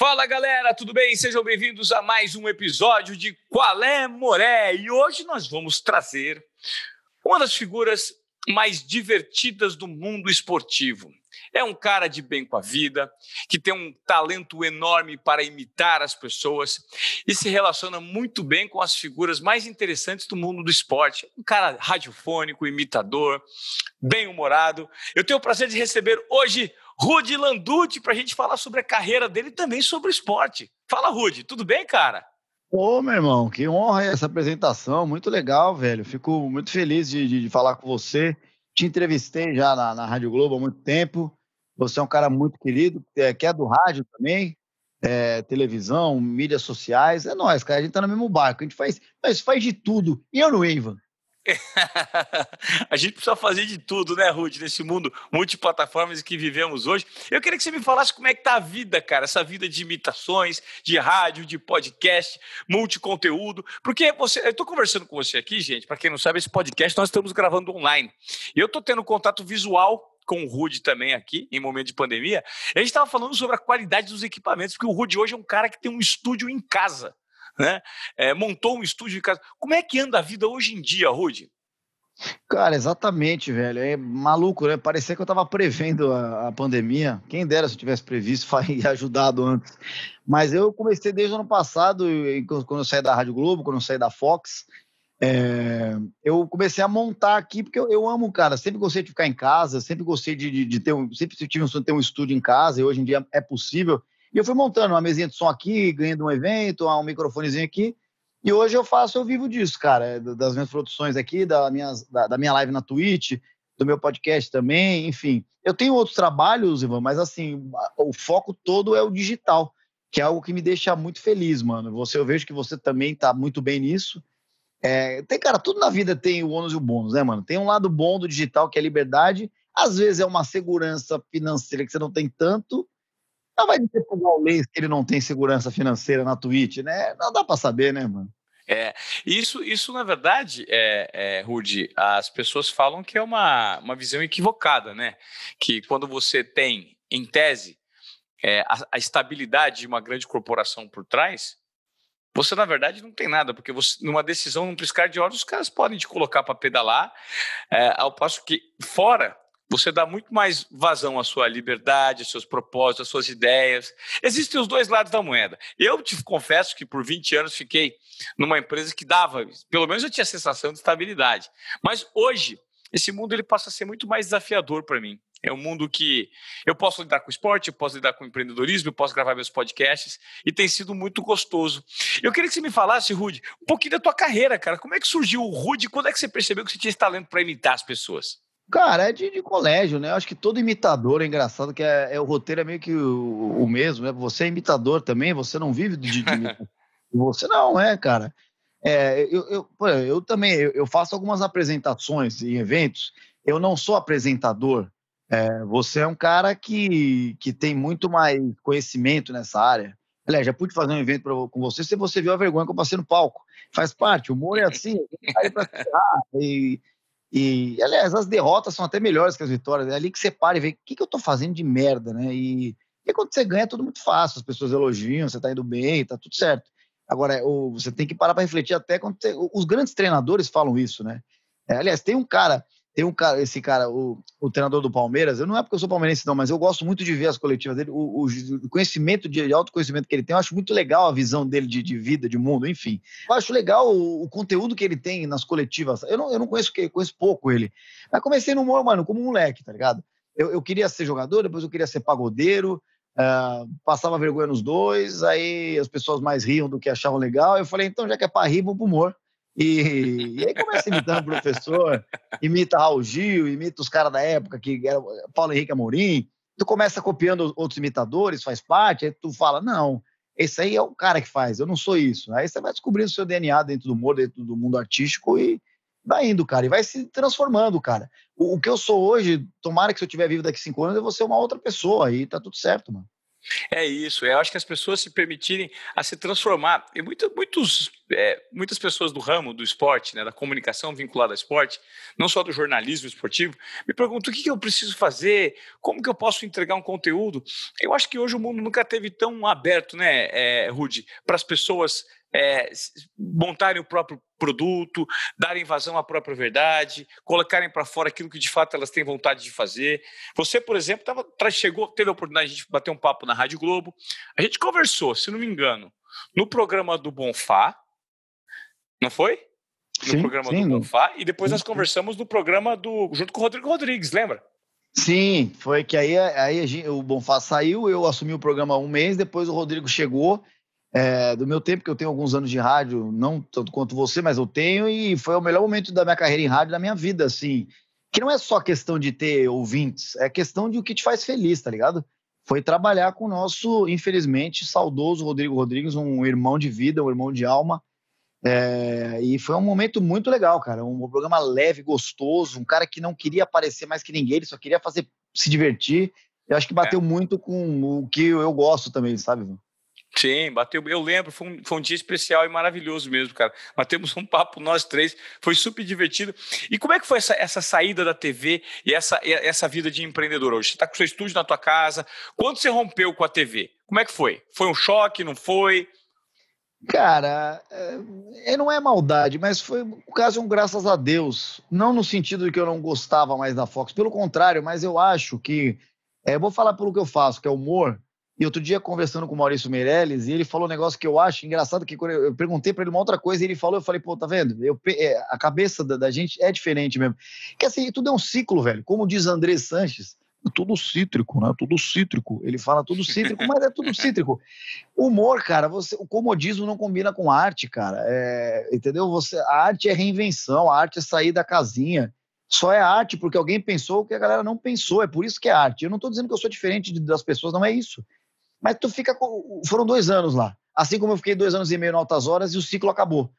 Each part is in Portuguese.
Fala galera, tudo bem? Sejam bem-vindos a mais um episódio de Qual é Moré? E hoje nós vamos trazer uma das figuras mais divertidas do mundo esportivo. É um cara de bem com a vida, que tem um talento enorme para imitar as pessoas e se relaciona muito bem com as figuras mais interessantes do mundo do esporte. Um cara radiofônico, imitador, bem-humorado. Eu tenho o prazer de receber hoje Rudy Landucci para a gente falar sobre a carreira dele e também sobre o esporte. Fala, Rudy, tudo bem, cara? Ô, meu irmão, que honra essa apresentação, muito legal, velho. Fico muito feliz de, de, de falar com você. Te entrevistei já na, na, Rádio Globo há muito tempo. Você é um cara muito querido, é, que é do rádio também, é, televisão, mídias sociais. É nós, cara. A gente tá no mesmo barco. A gente faz, faz de tudo. E eu não, Ivan? a gente precisa fazer de tudo, né, Rude, nesse mundo multiplataformas que vivemos hoje. Eu queria que você me falasse como é que tá a vida, cara, essa vida de imitações, de rádio, de podcast, multiconteúdo. Porque você, eu tô conversando com você aqui, gente, para quem não sabe, esse podcast nós estamos gravando online. E eu tô tendo contato visual com o Rude também aqui, em momento de pandemia. A gente estava falando sobre a qualidade dos equipamentos, porque o Rude hoje é um cara que tem um estúdio em casa né? É, montou um estúdio de casa. Como é que anda a vida hoje em dia, Rude? Cara, exatamente, velho. É maluco, né? Parecia que eu tava prevendo a, a pandemia. Quem dera se eu tivesse previsto e ajudado antes. Mas eu comecei desde o ano passado, quando eu saí da Rádio Globo, quando eu saí da Fox. É, eu comecei a montar aqui porque eu, eu, amo, cara. Sempre gostei de ficar em casa, sempre gostei de, de, de ter um. Sempre tive um sonho de ter um estúdio em casa, e hoje em dia é possível. E eu fui montando uma mesinha de som aqui, ganhando um evento, um microfonezinho aqui. E hoje eu faço, eu vivo disso, cara, das minhas produções aqui, da minha, da, da minha live na Twitch, do meu podcast também, enfim. Eu tenho outros trabalhos, Ivan, mas assim, o foco todo é o digital, que é algo que me deixa muito feliz, mano. Você, eu vejo que você também tá muito bem nisso. É, tem, cara, tudo na vida tem o ônus e o bônus, né, mano? Tem um lado bom do digital, que é a liberdade. Às vezes é uma segurança financeira que você não tem tanto, não vai dizer pro Gaules que ele não tem segurança financeira na Twitch, né? Não dá para saber, né, mano? É, isso, isso na verdade, é, é, Rudy, as pessoas falam que é uma, uma visão equivocada, né? Que quando você tem, em tese, é, a, a, estabilidade de uma grande corporação por trás, você na verdade não tem nada, porque você, numa decisão, num piscar de olhos, os caras podem te colocar para pedalar, é, ao passo que fora você dá muito mais vazão à sua liberdade, aos seus propósitos, às suas ideias. Existem os dois lados da moeda. Eu te confesso que por 20 anos fiquei numa empresa que dava, pelo menos eu tinha a sensação de estabilidade. Mas hoje, esse mundo ele passa a ser muito mais desafiador para mim. É um mundo que eu posso lidar com esporte, eu posso lidar com empreendedorismo, eu posso gravar meus podcasts e tem sido muito gostoso. Eu queria que você me falasse, Rude, um pouquinho da tua carreira, cara. Como é que surgiu o Rude? Quando é que você percebeu que você tinha esse talento para imitar as pessoas? Cara, é de, de, colégio, né? Eu acho que todo imitador é engraçado, que é, é o roteiro é meio que o, o, mesmo, né? Você é imitador também, você não vive de, de Você não é, cara. É, eu, eu, eu também eu, eu, faço algumas apresentações em eventos. Eu não sou apresentador. É, você é um cara que, que tem muito mais conhecimento nessa área. Aliás, já pude fazer um evento pra, com você se você viu a vergonha que eu passei no palco. Faz parte, o humor é assim, aí pra tirar, e e, aliás, as derrotas são até melhores que as vitórias. É ali que você para e vê o que, que eu tô fazendo de merda, né? E, e quando você ganha é tudo muito fácil, as pessoas elogiam, você tá indo bem, tá tudo certo. Agora, você tem que parar para refletir até quando você, os grandes treinadores falam isso, né? É, aliás, tem um cara tem um cara, esse cara, o, o treinador do Palmeiras, eu não é porque eu sou palmeirense, não, mas eu gosto muito de ver as coletivas dele, o, o conhecimento de, de autoconhecimento que ele tem, eu acho muito legal a visão dele de, de vida, de mundo, enfim. Eu acho legal o, o, conteúdo que ele tem nas coletivas. Eu não, eu não conheço, conheço pouco ele. Mas comecei no humor, mano, como um moleque, tá ligado? Eu, eu queria ser jogador, depois eu queria ser pagodeiro, Uh, passava vergonha nos dois, aí as pessoas mais riam do que achavam legal. Eu falei, então já que é para rir, vamos pro humor. E, e aí começa imitando o professor, imita Raul Gil, imita os caras da época que era Paulo Henrique Amorim. Tu começa copiando outros imitadores, faz parte, aí tu fala, não, esse aí é o cara que faz, eu não sou isso. Aí você vai descobrindo o seu DNA dentro do humor, dentro do mundo artístico e vai indo, cara, e vai se transformando, cara. O, o que eu sou hoje, tomara que se eu tiver vivo daqui cinco anos, eu vou ser uma outra pessoa, aí tá tudo certo, mano. É isso, eu acho que as pessoas se permitirem a se transformar. E muita, muitos, é, muitas pessoas do ramo do esporte, né, da comunicação vinculada ao esporte, não só do jornalismo esportivo, me perguntam o que, que eu preciso fazer, como que eu posso entregar um conteúdo. Eu acho que hoje o mundo nunca teve tão aberto, né, é, Rude, para as pessoas é, montarem o próprio produto, darem vazão à própria verdade, colocarem para fora aquilo que de fato elas têm vontade de fazer. Você, por exemplo, tava, chegou, teve a oportunidade de bater um papo na Rádio Globo. A gente conversou, se não me engano, no programa do Bonfá, não foi? No sim, programa sim, do Bonfá, e depois sim, nós conversamos no programa do junto com o Rodrigo Rodrigues, lembra? Sim, foi que aí, aí gente, o Bonfá saiu, eu assumi o programa há um mês, depois o Rodrigo chegou é, do meu tempo, que eu tenho alguns anos de rádio, não tanto quanto você, mas eu tenho, e foi o melhor momento da minha carreira em rádio, da minha vida, assim. Que não é só questão de ter ouvintes, é questão de o que te faz feliz, tá ligado? Foi trabalhar com o nosso, infelizmente, saudoso Rodrigo Rodrigues, um irmão de vida, um irmão de alma. É, e foi um momento muito legal, cara. Um programa leve, gostoso, um cara que não queria aparecer mais que ninguém, ele só queria fazer se divertir. Eu acho que bateu é. muito com o que eu gosto também, sabe? Sim, bateu. Eu lembro, foi um, foi um dia especial e maravilhoso mesmo, cara. Batemos um papo nós três, foi super divertido. E como é que foi essa, essa saída da TV e essa, essa vida de empreendedor hoje? Você está com seu estúdio na tua casa. Quando você rompeu com a TV, como é que foi? Foi um choque, não foi? Cara, é, não é maldade, mas foi caso um graças a Deus. Não no sentido de que eu não gostava mais da Fox, pelo contrário, mas eu acho que. É, vou falar pelo que eu faço, que é humor. E outro dia, conversando com o Maurício Meirelles, e ele falou um negócio que eu acho engraçado, que quando eu perguntei para ele uma outra coisa, e ele falou, eu falei, pô, tá vendo? Eu, é, a cabeça da, da, gente é diferente mesmo. Que assim, tudo é um ciclo, velho. Como diz André Sanches, tudo cítrico, né? Tudo cítrico. Ele fala tudo cítrico, mas é tudo cítrico. Humor, cara, você, o comodismo não combina com arte, cara. É, entendeu? Você, a arte é reinvenção, a arte é sair da casinha. Só é arte porque alguém pensou o que a galera não pensou. É por isso que é arte. Eu não estou dizendo que eu sou diferente das pessoas, não é isso. Mas tu fica. Com... Foram dois anos lá. Assim como eu fiquei dois anos e meio em altas horas e o ciclo acabou.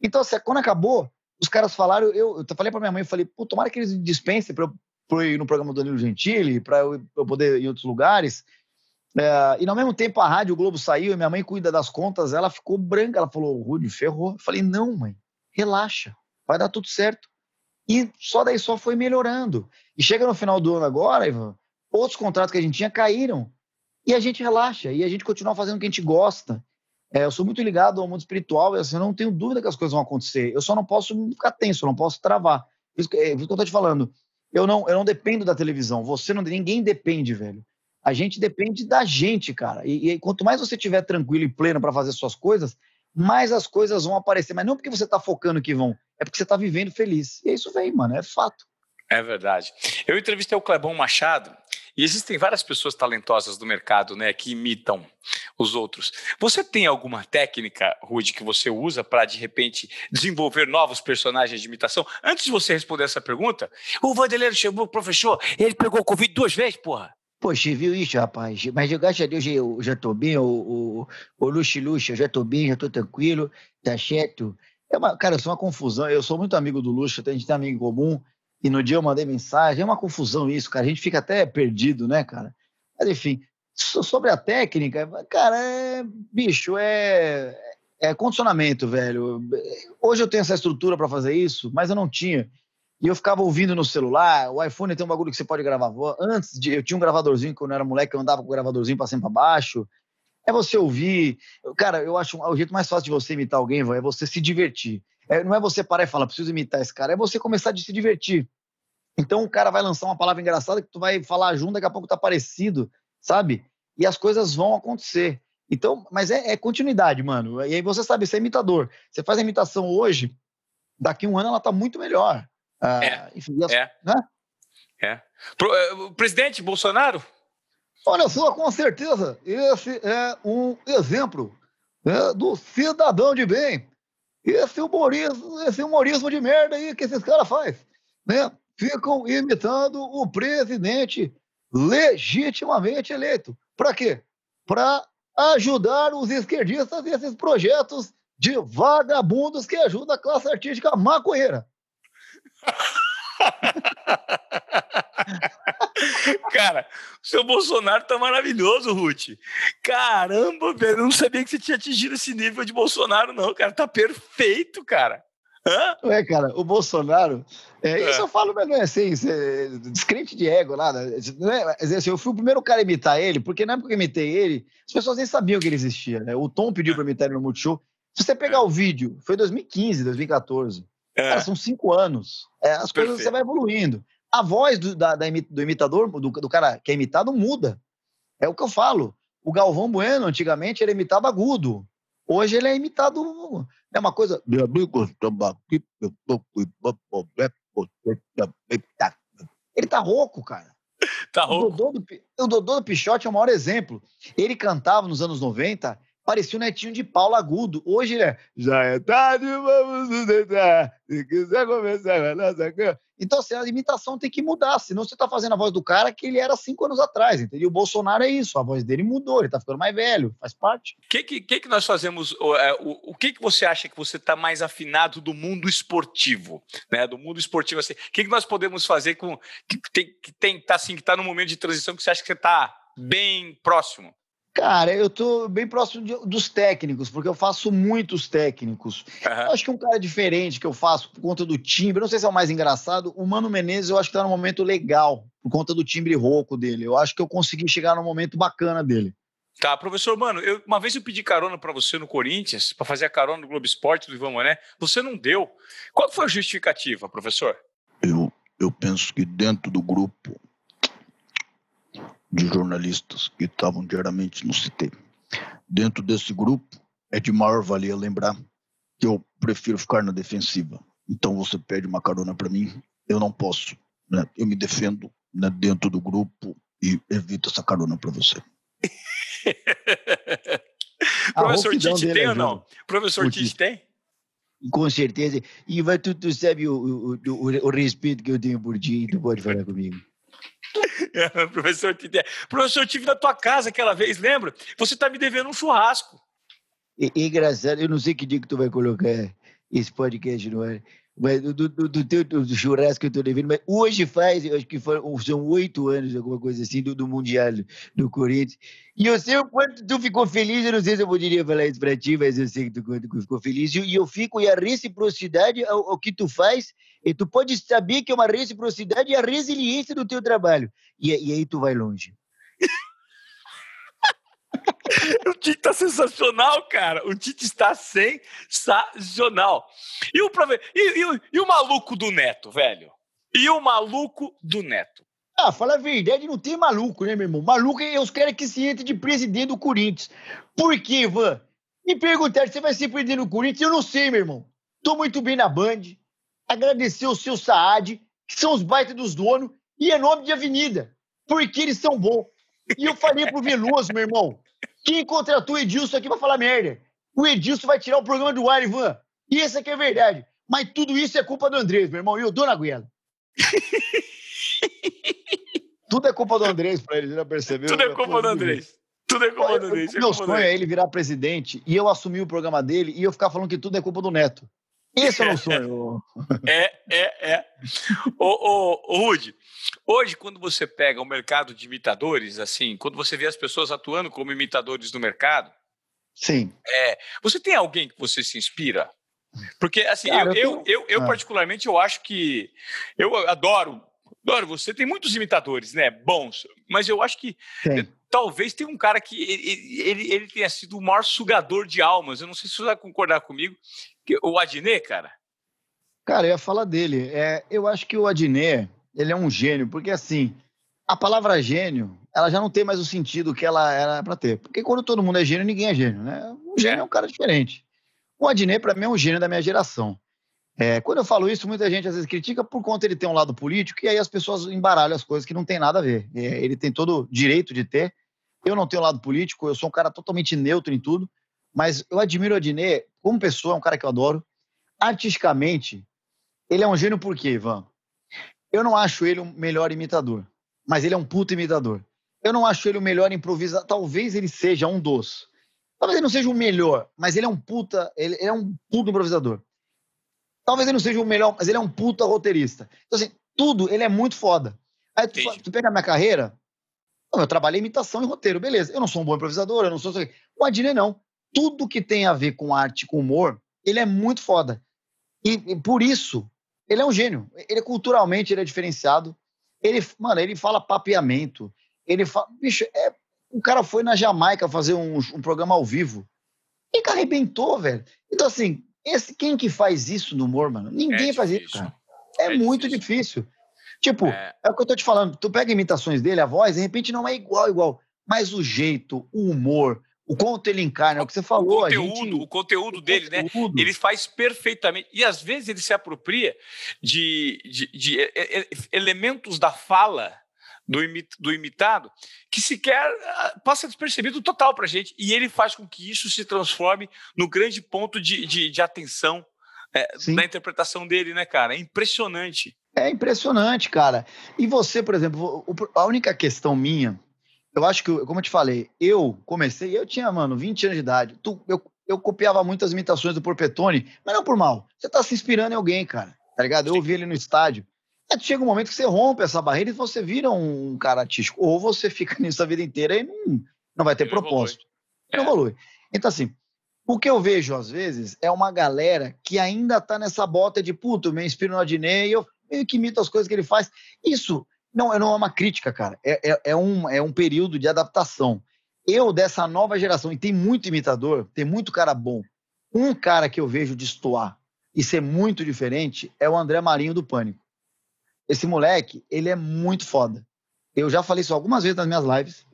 Então, assim, quando acabou, os caras falaram, eu, eu falei pra minha mãe, eu falei, pô, tomara que eles dispensem pra eu, pra eu ir no programa do Danilo Gentili, pra eu, eu poder ir em outros lugares. É, e ao mesmo tempo a rádio Globo saiu e minha mãe cuida das contas, ela ficou branca, ela falou, Rude, ferrou. Eu falei, não, mãe, relaxa, vai dar tudo certo. E só daí só foi melhorando. E chega no final do ano agora, Ivan, outros contratos que a gente tinha caíram. E a gente relaxa, e a gente continua fazendo o que a gente gosta. É, eu sou muito ligado ao mundo espiritual, e assim, eu não tenho dúvida que as coisas vão acontecer. Eu só não posso ficar tenso, eu não posso travar. Isso, é, isso que eu tô te falando. Eu não, eu não dependo da televisão. Você não, ninguém depende, velho. A gente depende da gente, cara. E, e quanto mais você estiver tranquilo e pleno para fazer suas coisas, mais as coisas vão aparecer. Mas não porque você está focando que vão, é porque você está vivendo feliz. E isso vem, mano, é fato. É verdade. Eu entrevistei o Clebão Machado e existem várias pessoas talentosas do mercado, né, que imitam os outros. Você tem alguma técnica, Rude, que você usa para de repente desenvolver novos personagens de imitação? Antes de você responder essa pergunta, o Vanderlei chamou o professor, ele pegou Covid duas vezes, porra. Poxa, viu isso, rapaz? Mas graças a Deus eu já tô bem, o, o, o Luxo eu já tô bem, já tô tranquilo, tá certo? É uma, cara, isso é uma confusão. Eu sou muito amigo do Luxo, a gente tem amigo em comum. E no dia eu mandei mensagem, é uma confusão isso, cara. A gente fica até perdido, né, cara? Mas enfim, sobre a técnica, cara, é, bicho, é, é condicionamento, velho. Hoje eu tenho essa estrutura para fazer isso, mas eu não tinha. E eu ficava ouvindo no celular. O iPhone tem um bagulho que você pode gravar. Antes de, eu tinha um gravadorzinho quando eu era moleque, eu andava com o gravadorzinho para cima para baixo. É você ouvir. Cara, eu acho o jeito mais fácil de você imitar alguém, é você se divertir. É, não é você parar e falar, preciso imitar esse cara, é você começar a se divertir. Então o cara vai lançar uma palavra engraçada que tu vai falar junto, daqui a pouco tá parecido, sabe? E as coisas vão acontecer. Então, mas é, é continuidade, mano. E aí você sabe, você é imitador. Você faz a imitação hoje, daqui a um ano ela tá muito melhor. Ah, é. Enfim, as, é. Né? é. Pro, uh, presidente Bolsonaro? Olha só, com certeza, esse é um exemplo né, do cidadão de bem esse humorismo, esse humorismo de merda aí que esses caras fazem, né? Ficam imitando o presidente legitimamente eleito. Para quê? Para ajudar os esquerdistas nesses projetos de vagabundos que ajudam a classe artística maconheira. Cara, o seu Bolsonaro tá maravilhoso, Ruth. Caramba, velho, eu não sabia que você tinha atingido esse nível de Bolsonaro, não, cara. Tá perfeito, cara. Hã? Não é, cara, o Bolsonaro. É, é. Isso eu falo, mas não é assim, é descrente de ego lá. Né? Não é, assim, eu fui o primeiro cara a imitar ele, porque na época que eu imitei ele, as pessoas nem sabiam que ele existia. Né? O Tom pediu pra imitar ele no Multishow. Se você pegar é. o vídeo, foi 2015, 2014. É. Cara, são cinco anos. É, as Perfeito. coisas você vai evoluindo. A voz do, da, da, do imitador, do, do cara que é imitado, muda. É o que eu falo. O Galvão Bueno, antigamente, ele imitava agudo. Hoje ele é imitado. É uma coisa. Ele tá rouco, cara. Tá rouco. O Dodô, do, o Dodô do Pichote é o maior exemplo. Ele cantava nos anos 90 parecia o netinho de Paulo Agudo. Hoje ele é. Já é tarde, vamos nos deitar. Se quiser começar a nossa cama. Então, assim, a imitação tem que mudar, senão você está fazendo a voz do cara que ele era cinco anos atrás, entendeu? O Bolsonaro é isso, a voz dele mudou, ele está ficando mais velho, faz parte. O que, que, que, nós fazemos, o, é, o, o que, que você acha que você está mais afinado do mundo esportivo, né? Do mundo esportivo, assim, o que, que nós podemos fazer com, que tem, que tá assim, que está no momento de transição que você acha que você está bem próximo? Cara, eu tô bem próximo de, dos técnicos, porque eu faço muitos técnicos. Uhum. Eu acho que um cara diferente que eu faço por conta do timbre, não sei se é o mais engraçado, o Mano Menezes eu acho que tá num momento legal, por conta do timbre rouco dele. Eu acho que eu consegui chegar num momento bacana dele. Tá, professor, mano, eu, uma vez eu pedi carona para você no Corinthians, para fazer a carona do Globo Esporte do Ivan Mané, você não deu. Qual foi a justificativa, professor? Eu, eu penso que dentro do grupo de jornalistas que estavam diariamente no CT. Dentro desse grupo, é de maior valia lembrar que eu prefiro ficar na defensiva. Então você pede uma carona para mim, eu não posso. Né? Eu me defendo né, dentro do grupo e evito essa carona para você. Professor Tite tem ou não? Professor Tite tem? Com certeza. E vai, tu, tu sabe o, o, o, o respeito que eu tenho por ti, tu pode falar comigo. professor, tive, professor, tive na tua casa aquela vez, lembra? Você está me devendo um churrasco. É, é engraçado, eu não sei que dia que tu vai colocar esse podcast no ar. Mas do, do, do teu do churrasco que eu tô devendo, mas hoje faz, acho que foram, são oito anos, alguma coisa assim, do, do Mundial do Corinthians. E eu sei o quanto tu ficou feliz, eu não sei se eu poderia falar isso pra ti, mas eu sei que tu quanto ficou feliz. E, eu fico, e a reciprocidade ao, que tu faz, e tu pode saber que é uma reciprocidade e a resiliência do teu trabalho. E, e aí tu vai longe. o Tite está sensacional, cara. O Tite está sensacional. E o, e, e, e o maluco do Neto, velho? E o maluco do Neto? Ah, fala a verdade, não tem maluco, né, meu irmão? Maluco é os caras que se entram de presidente do Corinthians. Por quê, Ivan? Me perguntaram, você vai ser presidente do Corinthians? Eu não sei, meu irmão. Tô muito bem na Band. Agradecer o seu Saad, que são os baitas dos donos, e é nome de avenida, porque eles são bons. E eu falei pro Veloso, meu irmão, quem contratou o Edilson aqui vai falar merda? O Edilson vai tirar o programa do ar, Ivan. E essa aqui é verdade. Mas tudo isso é culpa do Andrés, meu irmão. E eu dou na goela. tudo é culpa do Andrés pra ele, já percebeu? Tudo é culpa do Andrés. Tudo é culpa do Andrés. Meu sonho é ele virar presidente e eu assumir o programa dele e eu ficar falando que tudo é culpa do Neto. Esse é o meu sonho. é, é, é. Ô, ô, ô, Rude, hoje, quando você pega o mercado de imitadores, assim, quando você vê as pessoas atuando como imitadores no mercado, Sim. É, você tem alguém que você se inspira? Porque, assim, Cara, eu, eu, eu, eu, eu ah. particularmente, eu acho que. Eu adoro, adoro você. Tem muitos imitadores, né? Bons. Mas eu acho que Sim. talvez tenha um cara que ele, ele, ele tenha sido o maior sugador de almas. Eu não sei se você vai concordar comigo, o Adnet, cara? Cara, eu ia falar dele. É, eu acho que o Adnet, ele é um gênio, porque assim, a palavra gênio, ela já não tem mais o sentido que ela era para ter. Porque quando todo mundo é gênio, ninguém é gênio, né? Um gênio é, é um cara diferente. O Adnet, para mim, é um gênio da minha geração. É, quando eu falo isso, muita gente às vezes critica por conta de ele ter um lado político, e aí as pessoas embaralham as coisas que não tem nada a ver. É, ele tem todo o direito de ter. Eu não tenho um lado político, eu sou um cara totalmente neutro em tudo. Mas eu admiro o Adnet como pessoa, é um cara que eu adoro. Artisticamente, ele é um gênio por quê, Ivan? Eu não acho ele o um melhor imitador, mas ele é um puto imitador. Eu não acho ele o melhor improvisador. Talvez ele seja um dos. Talvez ele não seja o melhor, mas ele é um puta. Ele, é um puto improvisador. Talvez ele não seja o melhor, mas ele é um puta roteirista. Então, assim, tudo ele é muito foda. Aí tu, tu pega a minha carreira, eu trabalhei imitação e roteiro, beleza. Eu não sou um bom improvisador, eu não sou. O Adnet não. Tudo que tem a ver com arte, com humor, ele é muito foda. E, e por isso, ele é um gênio. Ele culturalmente ele é diferenciado. Ele, mano, ele fala papeamento. Ele fala. Bicho, é, o cara foi na Jamaica fazer um, um programa ao vivo. E que arrebentou, velho. Então, assim, esse, quem que faz isso no humor, mano? Ninguém é faz isso, cara. É, é muito difícil. difícil. Tipo, é. é. o que eu tô te falando. Tu pega imitações dele, a voz, de repente não é igual, igual. Mas o jeito, o humor, o quanto ele encarna, é o que você falou. O conteúdo, gente... o conteúdo dele, né? conteúdo. né? Ele faz perfeitamente. E às vezes ele se apropria de, de, de elementos da fala do, imit, do, imitado que sequer ah, passa despercebido total para gente. E ele faz com que isso se transforme no grande ponto de, de, de atenção é, da interpretação dele, né, cara? É impressionante. É impressionante, cara. E você, por exemplo, a única questão minha, eu acho que, como eu te falei, eu comecei, eu tinha, mano, 20 anos de idade. Tu, eu, eu copiava muitas imitações do Porpetone, mas não por mal. Você tá se inspirando em alguém, cara. Tá ligado? Eu ouvi ele no estádio. É, chega um momento que você rompe essa barreira e você vira um cara artístico. Ou você fica nisso a vida inteira e não, não vai ter não propósito. Evolui. Não é. evolui. Então, assim, o que eu vejo às vezes é uma galera que ainda tá nessa bota de puto, me inspiro no Adnei eu meio que imito as coisas que ele faz. Isso não, não é uma crítica, cara. É, é, é, um, é um período de adaptação. Eu, dessa nova geração, e tem muito imitador, tem muito cara bom. Um cara que eu vejo destoar e ser muito diferente é o André Marinho do Pânico. Esse moleque, ele é muito foda. Eu já falei isso algumas vezes nas minhas lives.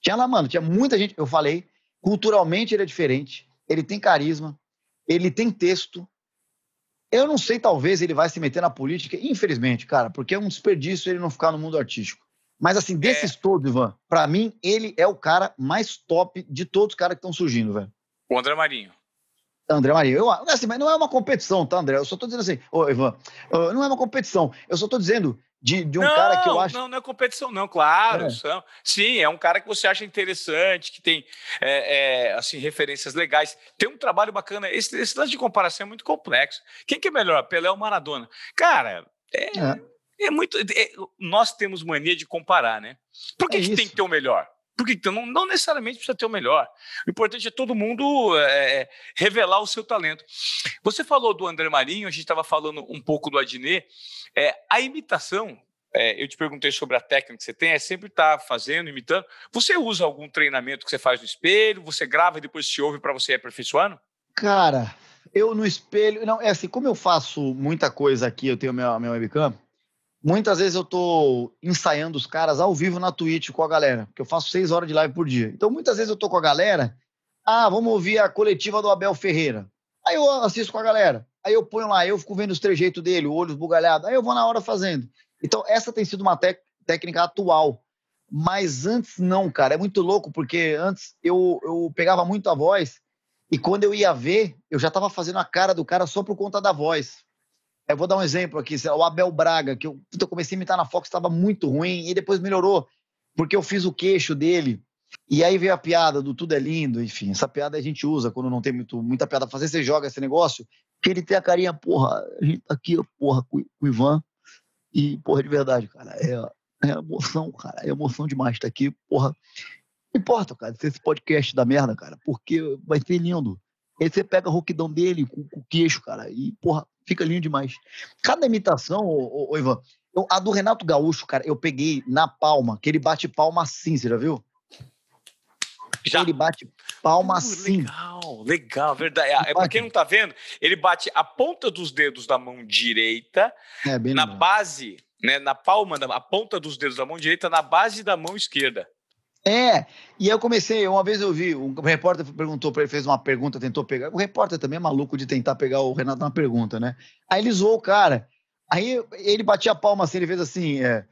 Tinha lá, mano, tinha muita gente. Eu falei, culturalmente ele é diferente, ele tem carisma, ele tem texto, eu não sei, talvez ele vai se meter na política, infelizmente, cara, porque é um desperdício ele não ficar no mundo artístico. Mas, assim, desses é... todos, Ivan, para mim, ele é o cara mais top de todos os caras que estão surgindo, velho. O André Marinho. André Marinho. Eu, assim, mas não é uma competição, tá, André? Eu só tô dizendo assim, ô, Ivan, não é uma competição. Eu só tô dizendo de, de um não, cara que eu acho. Não, não é competição, não, claro. É. São, sim, é um cara que você acha interessante, que tem é, é, assim, referências legais. Tem um trabalho bacana. Esse, esse lance de comparação é muito complexo. Quem que é melhor, Pelé ou Maradona? Cara, é, é. é muito. É, nós temos mania de comparar, né? Por que, que tem que ter o melhor? Porque então, não, não, necessariamente precisa ter o melhor. O importante é todo mundo é, revelar o seu talento. Você falou do André Marinho, a gente estava falando um pouco do Adnet. É, a imitação, é, eu te perguntei sobre a técnica que você tem, é sempre estar tá fazendo, imitando. Você usa algum treinamento que você faz no espelho? Você grava e depois se ouve para você aperfeiçoando? Cara, eu no espelho. Não, é assim, como eu faço muita coisa aqui, eu tenho minha, minha webcam. Muitas vezes eu tô ensaiando os caras ao vivo na Twitch com a galera, porque eu faço seis horas de live por dia. Então, muitas vezes eu tô com a galera, ah, vamos ouvir a coletiva do Abel Ferreira. Aí eu assisto com a galera. Aí eu ponho lá, eu fico vendo os trejeitos dele, o olho esbugalhado. Aí eu vou na hora fazendo. Então, essa tem sido uma técnica atual. Mas antes não, cara. É muito louco, porque antes eu, eu pegava muito a voz e quando eu ia ver, eu já estava fazendo a cara do cara só por conta da voz. Eu vou dar um exemplo aqui, o Abel Braga, que eu, eu comecei a imitar na Fox, estava muito ruim, e depois melhorou, porque eu fiz o queixo dele, e aí veio a piada do tudo é lindo, enfim, essa piada a gente usa quando não tem muito, muita piada pra fazer, você joga esse negócio, que ele tem a carinha, porra, a gente tá aqui, porra, com, o Ivan, e, porra, de verdade, cara, é, é emoção, cara, é emoção demais tá aqui, porra. Não importa, cara, se esse podcast da merda, cara, porque vai ser lindo. Aí você pega a rouquidão dele com, com o queixo, cara, e, porra, fica lindo demais. Cada imitação, ô, ô, Ivan, eu, a do Renato Gaúcho, cara, eu peguei na palma, que ele bate palma assim, você já viu? Já. Ele bate palma uh, assim. Legal, legal, verdade. É, pra quem não tá vendo, ele bate a ponta dos dedos da mão direita é, na legal. base, né, na palma, da, a ponta dos dedos da mão direita na base da mão esquerda. É, e eu comecei, uma vez eu vi, um repórter perguntou para ele, fez uma pergunta, tentou pegar. O repórter também é maluco de tentar pegar o Renato na pergunta, né? Aí ele zoou o cara. Aí ele batia a palma assim, ele fez assim: é,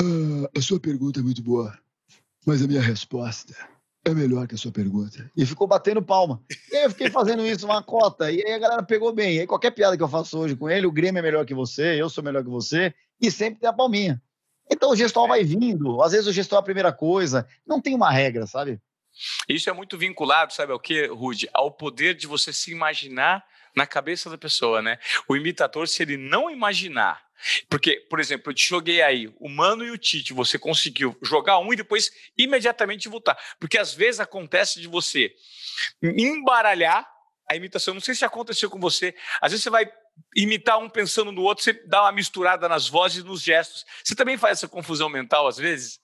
ah, a sua pergunta é muito boa, mas a minha resposta é melhor que a sua pergunta. E ficou batendo palma. E aí eu fiquei fazendo isso, uma cota. E aí a galera pegou bem. E aí qualquer piada que eu faço hoje com ele, o Grêmio é melhor que você, eu sou melhor que você, e sempre tem a palminha. Então o gestual vai vindo, às vezes o gestual é a primeira coisa, não tem uma regra, sabe? Isso é muito vinculado, sabe ao que, Rude? Ao poder de você se imaginar na cabeça da pessoa, né? O imitador, se ele não imaginar, porque, por exemplo, eu te joguei aí o Mano e o Tite, você conseguiu jogar um e depois imediatamente voltar. Porque às vezes acontece de você embaralhar a imitação. Não sei se aconteceu com você. Às vezes você vai imitar um pensando no outro, você dá uma misturada nas vozes e nos gestos. Você também faz essa confusão mental às vezes?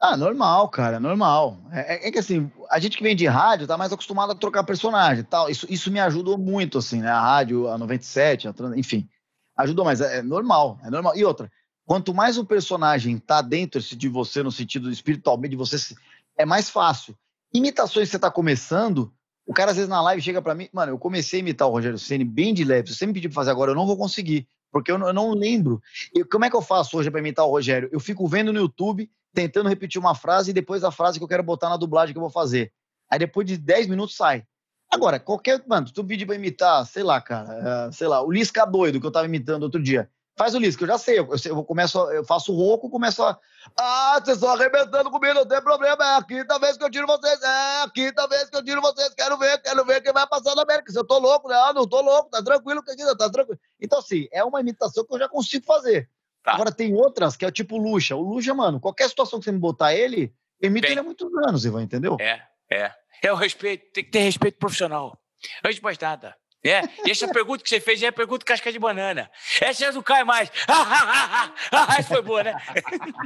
Ah, normal, cara, normal. É, é, é, que assim, a gente que vem de rádio tá mais acostumado a trocar personagem tal. Isso, isso me ajudou muito, assim, né? A rádio, a 97, a, enfim, ajudou, mas é, é normal, é normal. E outra, quanto mais o personagem tá dentro de você, no sentido espiritualmente de você, é mais fácil. Imitações que você tá começando, o cara às vezes na live chega para mim, mano, eu comecei a imitar o Rogério Ceni bem de leve. Se você me pedir pra fazer agora, eu não vou conseguir, porque eu não, eu não lembro. E como é que eu faço hoje para imitar o Rogério? Eu fico vendo no YouTube tentando repetir uma frase e depois a frase que eu quero botar na dublagem que eu vou fazer. Aí depois de 10 minutos sai. Agora, qualquer. Mano, tu pedir pra imitar, sei lá, cara, uh, sei lá, o Lisca doido que eu tava imitando outro dia. Faz o Lisca, eu já sei. Eu, eu, começo, eu faço o rouco, começo a. Ah, vocês estão arrebentando comigo, não tem problema. É a quinta vez que eu tiro vocês. É a quinta vez que eu tiro vocês. Quero ver, quero ver quem vai passar na América. Se eu tô louco, né? Ah, não tô louco, tá tranquilo, tá tranquilo. Então, assim, é uma imitação que eu já consigo fazer. Tá. Agora tem outras que é tipo Luxa. O Luxa, mano, qualquer situação que você me botar ele, imita ele há muitos anos, Ivan, entendeu? É, é. É o respeito, tem que ter respeito profissional. Antes de mais nada. É, e essa pergunta que você fez é a pergunta casca de banana. Essa não cai mais. Essa foi boa, né?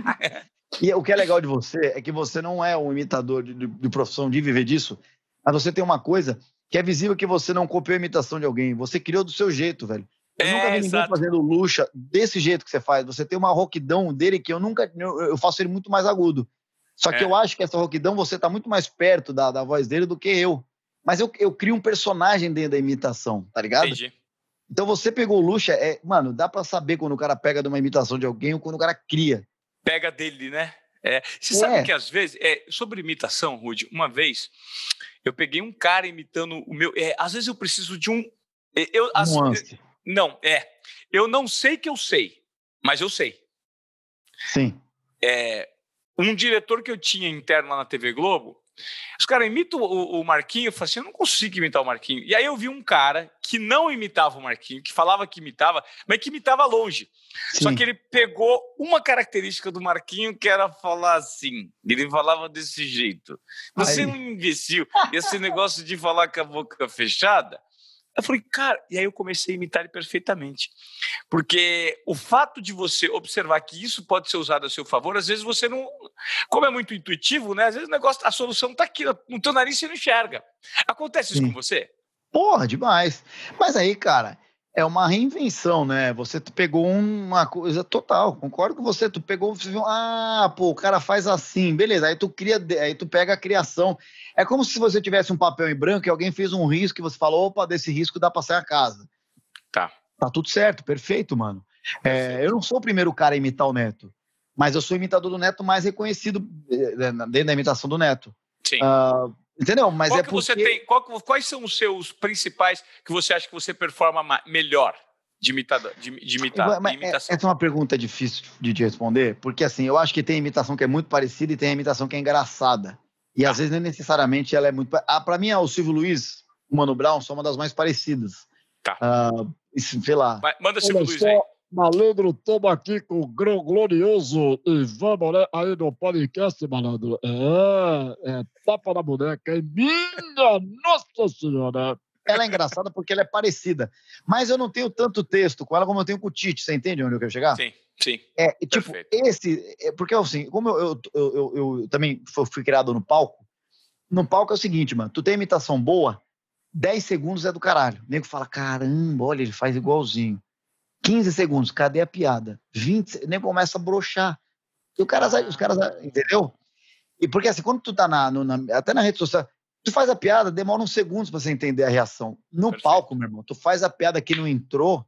e o que é legal de você é que você não é um imitador de, de, de profissão de viver disso, mas você tem uma coisa que é visível que você não copiou a imitação de alguém. Você criou do seu jeito, velho. Eu é, nunca vi ninguém exato. fazendo luxa desse jeito que você faz. Você tem uma roquidão dele que eu nunca. Eu faço ele muito mais agudo. Só que é. eu acho que essa roquidão você está muito mais perto da, da voz dele do que eu. Mas eu, eu crio um personagem dentro da imitação, tá ligado? Entendi. Então você pegou o Luxa, é, mano, dá para saber quando o cara pega de uma imitação de alguém ou quando o cara cria. Pega dele, né? É, você é. sabe que às vezes, é, sobre imitação, Rude, uma vez eu peguei um cara imitando o meu. É, às vezes eu preciso de um. É, eu, as, não, é. Eu não sei que eu sei, mas eu sei. Sim. É, um diretor que eu tinha interno lá na TV Globo, os caras imitam o, o Marquinho, eu falei assim, eu não consigo imitar o Marquinho. E aí eu vi um cara que não imitava o Marquinho, que falava que imitava, mas que imitava longe. Sim. Só que ele pegou uma característica do Marquinho que era falar assim. Ele falava desse jeito. Você não imbecil. Esse negócio de falar com a boca fechada, eu falei, cara, e aí eu comecei a imitar ele perfeitamente. Porque o fato de você observar que isso pode ser usado a seu favor, às vezes você não. Como é muito intuitivo, né? Às vezes o negócio, a solução está aqui, no teu nariz você não enxerga. Acontece isso Sim. com você? Porra, demais. Mas aí, cara, é uma reinvenção, né? Você pegou uma coisa total, concordo com você. Tu pegou, ah, pô, o cara faz assim, beleza. Aí tu cria, aí tu pega a criação. É como se você tivesse um papel em branco e alguém fez um risco e você falou, opa, desse risco dá pra sair a casa. Tá. Tá tudo certo, perfeito, mano. É, eu não sou o primeiro cara a imitar o Neto, mas eu sou o imitador do Neto mais reconhecido eh, dentro da imitação do Neto. Sim. Uh, entendeu? Mas qual é que porque... você tem, qual, quais são os seus principais que você acha que você performa melhor de, imitador, de, de imitar? Mas, de imitação? Essa é uma pergunta difícil de te responder, porque assim, eu acho que tem imitação que é muito parecida e tem imitação que é engraçada. E às vezes nem necessariamente ela é muito. Ah, para mim, o Silvio Luiz, o Mano Brown, são uma das mais parecidas. Tá. Uh, sei lá. Vai, manda Silvio Luiz aí. Malandro, estamos aqui com o grão glorioso e vamos né, aí no podcast, malandro. É, é tapa na boneca, hein? Minha Nossa Senhora! Ela é engraçada porque ela é parecida. Mas eu não tenho tanto texto com ela como eu tenho com o Tite. Você entende onde eu quero chegar? Sim. Sim. É, tipo, Perfeito. esse. É, porque assim, como eu, eu, eu, eu, também fui criado no palco, no palco é o seguinte, mano, tu tem imitação boa, 10 segundos é do caralho. O nego fala, caramba, olha, ele faz igualzinho. 15 segundos, cadê a piada? 20, nem começa a brochar. E o cara, os caras, entendeu? E porque assim, quando tu tá na, no, na, até na rede social, tu faz a piada, demora uns segundos para você entender a reação. No Perfeito. palco, meu irmão, tu faz a piada que não entrou,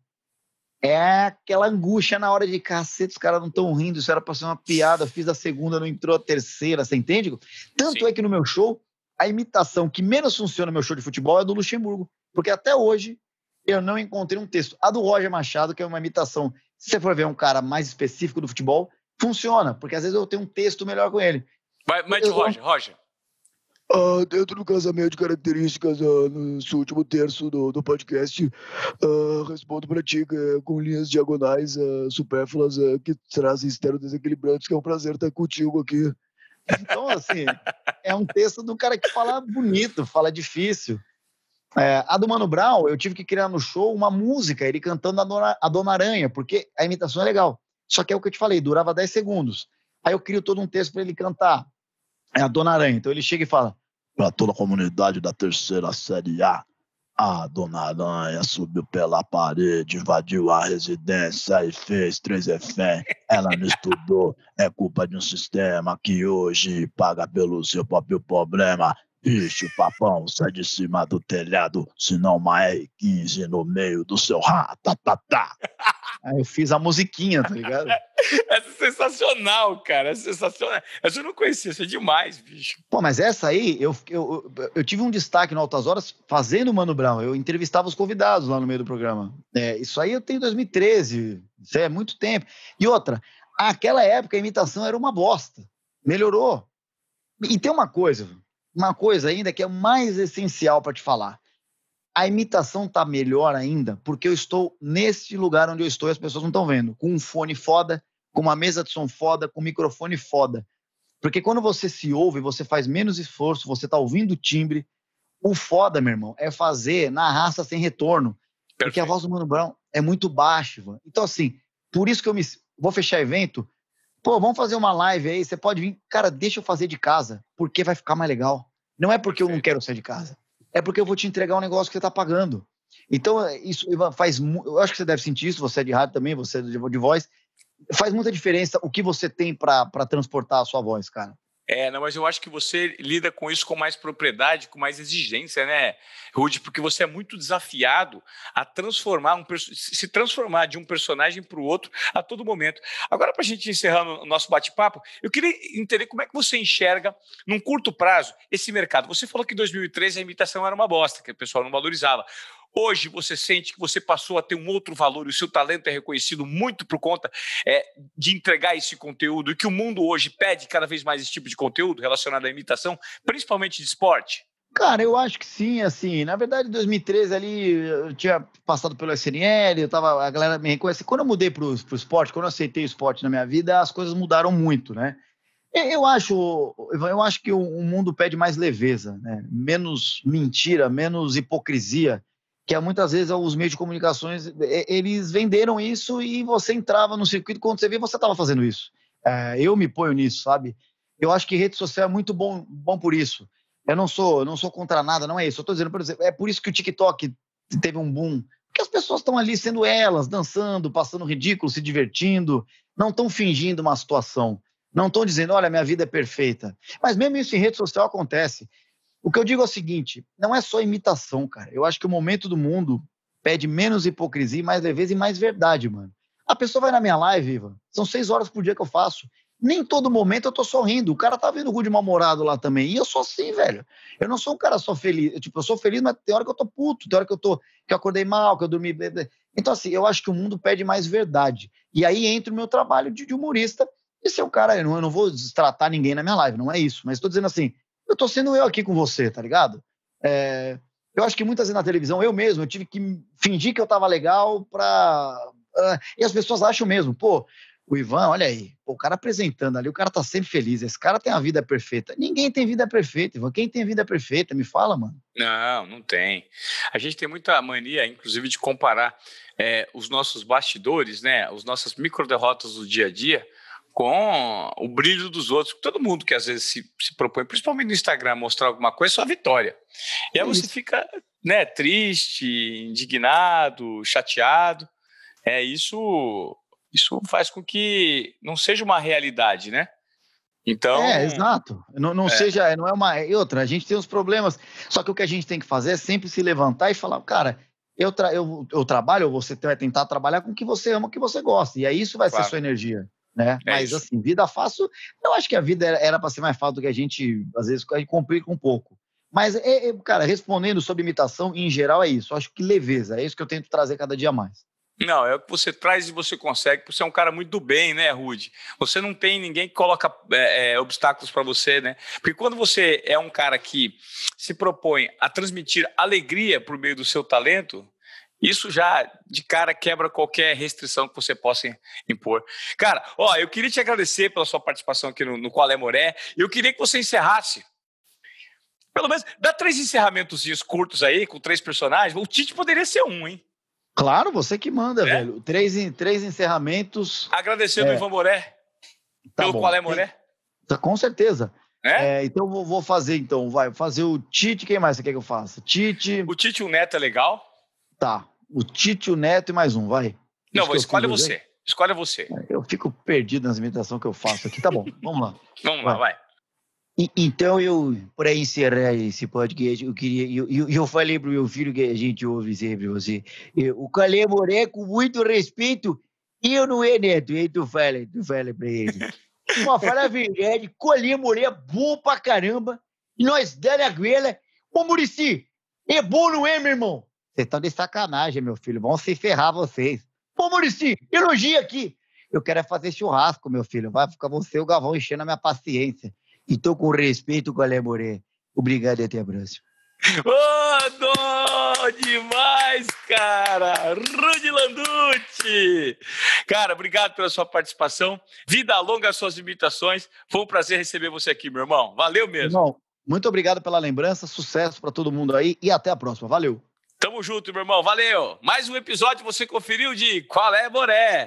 é aquela angústia na hora de cacete, os caras não estão rindo, isso era para ser uma piada, fiz a segunda, não entrou a terceira, você entende? Tanto Sim. é que no meu show, a imitação que menos funciona no meu show de futebol é do Luxemburgo, porque até hoje eu não encontrei um texto. A do Roger Machado, que é uma imitação, se você for ver um cara mais específico do futebol, funciona, porque às vezes eu tenho um texto melhor com ele. Vai, mas, eu, Roger, Roger. Uh, dentro do casamento de características, uh, no último terço do, do podcast, uh, respondo para ti com linhas diagonais supérfluas que trazem externo desequilibrantes, que é um prazer estar contigo aqui. Então, assim, é um texto do cara que fala bonito, fala difícil. É, a do Mano Brown, eu tive que criar no show uma música, ele cantando a Dona, a Dona Aranha, porque a imitação é legal. Só que é o que eu te falei, durava 10 segundos. Aí eu crio todo um texto para ele cantar. É a Dona Aranha. Então ele chega e fala: para toda a comunidade da terceira série A. A dona Aranha subiu pela parede, invadiu a residência e fez três reféns. Ela não estudou, é culpa de um sistema que hoje paga pelo seu próprio problema. Ixi, papão, sai de cima do telhado, senão uma R15 no meio do seu ratatatá. Aí eu fiz a musiquinha, tá ligado? é sensacional, cara. É sensacional. Essa eu não conhecia, isso é demais, bicho. Pô, mas essa aí, eu, eu, eu tive um destaque no Altas Horas fazendo o Mano Brown. Eu entrevistava os convidados lá no meio do programa. É, isso aí eu tenho em 2013. Isso é muito tempo. E outra, aquela época a imitação era uma bosta. Melhorou. E tem uma coisa, uma coisa ainda que é mais essencial para te falar. A imitação tá melhor ainda porque eu estou neste lugar onde eu estou e as pessoas não estão vendo, com um fone foda, com uma mesa de som foda, com um microfone foda. Porque quando você se ouve, você faz menos esforço, você tá ouvindo o timbre. O foda, meu irmão, é fazer na raça sem retorno. Perfeito. Porque a voz do Mano Brown é muito baixa, Ivan. Então, assim, por isso que eu me. Vou fechar evento Pô, vamos fazer uma live aí, você pode vir. Cara, deixa eu fazer de casa, porque vai ficar mais legal. Não é porque eu não quero sair de casa, é porque eu vou te entregar um negócio que você está pagando. Então, é, isso faz. Eu acho que você deve sentir isso, você é de rádio também, você é de voz. Faz muita diferença o que você tem para transportar a sua voz, cara. É, não, mas eu acho que você lida com isso com mais propriedade, com mais exigência, né, Rude? Porque você é muito desafiado a transformar um se transformar de um personagem para o outro a todo momento. Agora, para a gente encerrar o nosso bate-papo, eu queria entender como é que você enxerga, num curto prazo, esse mercado. Você falou que em 2013 a imitação era uma bosta, que o pessoal não valorizava. Hoje você sente que você passou a ter um outro valor e o seu talento é reconhecido muito por conta é, de entregar esse conteúdo e que o mundo hoje pede cada vez mais esse tipo de conteúdo relacionado à imitação, principalmente de esporte? Cara, eu acho que sim, assim, na verdade, em 2013 ali, eu tinha passado pelo SNL, eu tava, a galera me reconhece. Quando eu mudei para o esporte, quando eu aceitei o esporte na minha vida, as coisas mudaram muito, né? Eu acho, eu acho que o mundo pede mais leveza, né? menos mentira, menos hipocrisia que é, muitas vezes os meios de comunicações eles venderam isso e você entrava no circuito quando você via você estava fazendo isso. É, eu me ponho nisso, sabe? Eu acho que rede social é muito bom, bom por isso. Eu não sou, não sou contra nada, não é isso. Eu estou dizendo, por exemplo, é por isso que o TikTok teve um boom, porque as pessoas estão ali sendo elas, dançando, passando ridículo, se divertindo, não estão fingindo uma situação, não estão dizendo, olha, minha vida é perfeita. Mas mesmo isso em rede social acontece. O que eu digo é o seguinte: não é só imitação, cara. Eu acho que o momento do mundo pede menos hipocrisia, mais leveza e mais verdade, mano. A pessoa vai na minha live, Ivan, são seis horas por dia que eu faço. Nem todo momento eu tô sorrindo. O cara tá vendo o Rude mal-humorado lá também. E eu sou assim, velho. Eu não sou um cara só feliz. Tipo, eu sou feliz, mas tem hora que eu tô puto, tem hora que eu tô que eu acordei mal, que eu dormi. Então, assim, eu acho que o mundo pede mais verdade. E aí entra o meu trabalho de, humorista. E ser um cara, eu não, eu não vou destratar ninguém na minha live, não é isso. Mas estou dizendo assim, eu tô sendo eu aqui com você, tá ligado? É, eu acho que muitas vezes na televisão, eu mesmo, eu tive que fingir que eu tava legal pra. Uh, e as pessoas acham mesmo, pô, o Ivan, olha aí, pô, o cara apresentando ali, o cara tá sempre feliz, esse cara tem a vida perfeita. Ninguém tem vida perfeita, Ivan. Quem tem vida perfeita? Me fala, mano. Não, não tem. A gente tem muita mania, inclusive, de comparar é, os nossos bastidores, né, as nossas micro derrotas do dia a dia com o brilho dos outros. Todo mundo que às vezes se, se propõe, principalmente no Instagram, mostrar alguma coisa, é só vitória. E aí você fica né, triste, indignado, chateado. É isso. Isso faz com que não seja uma realidade, né? Então. É, exato. Não, não é. seja, não é uma. E outra, a gente tem os problemas. Só que o que a gente tem que fazer é sempre se levantar e falar, cara, eu, tra eu, eu trabalho, ou você vai tentar trabalhar com o que você ama, o que você gosta. E aí isso vai claro. ser sua energia né? É Mas isso. assim, vida fácil, eu acho que a vida era para ser mais fácil do que a gente, às vezes, complica um pouco. Mas, é, é, cara, respondendo sobre imitação, em geral, é isso. Eu acho que leveza, é isso que eu tento trazer cada dia mais. Não, é o que você traz e você consegue, você é um cara muito do bem, né, Rude? Você não tem ninguém que coloca é, é, obstáculos para você, né? Porque quando você é um cara que se propõe a transmitir alegria por meio do seu talento, isso já de cara quebra qualquer restrição que você possa impor. Cara, ó, eu queria te agradecer pela sua participação aqui no, no Qual é Moré. Eu queria que você encerrasse. Pelo menos, dá três encerramentos curtos aí, com três personagens. O Tite poderia ser um, hein? Claro, você que manda, é? velho. Três, três encerramentos. Agradecendo é. o Ivan Moré. Tá pelo bom. Qual é Moré? Tá, com certeza. É? é então vou, vou fazer, então, vai fazer o Tite. Quem mais você quer que eu faça? Tite. O Tite o Neto é legal? Tá. O Tite, o Neto e mais um, vai. Não, vou, escolhe você. Escolhe você. Eu fico perdido nas imitações que eu faço aqui. Tá bom, vamos lá. vamos vai. lá, vai. E, então, eu, para encerrar esse podcast, eu queria. Eu, eu, eu falei pro meu filho que a gente ouve sempre você. Eu, o Calé Moré, com muito respeito, e eu não é neto, aí tu fala, tu fala pra ele. Uma fala a verdade, Calé Moré é bom pra caramba, e nós dando a goela. Ô, Murici, é bom, não é, meu irmão? Vocês estão de sacanagem, meu filho. Vão se ferrar vocês. Ô, Murici, elogia aqui. Eu quero é fazer churrasco, meu filho. Vai ficar você e o Gavão enchendo a minha paciência. Então, com respeito, Galé Moré. Obrigado e até a próxima. Ô, oh, demais, cara! Rudy Landucci! Cara, obrigado pela sua participação. Vida longa às suas imitações. Foi um prazer receber você aqui, meu irmão. Valeu mesmo. Irmão, muito obrigado pela lembrança. Sucesso para todo mundo aí e até a próxima. Valeu. Tamo junto, meu irmão. Valeu. Mais um episódio você conferiu de Qual é Moré?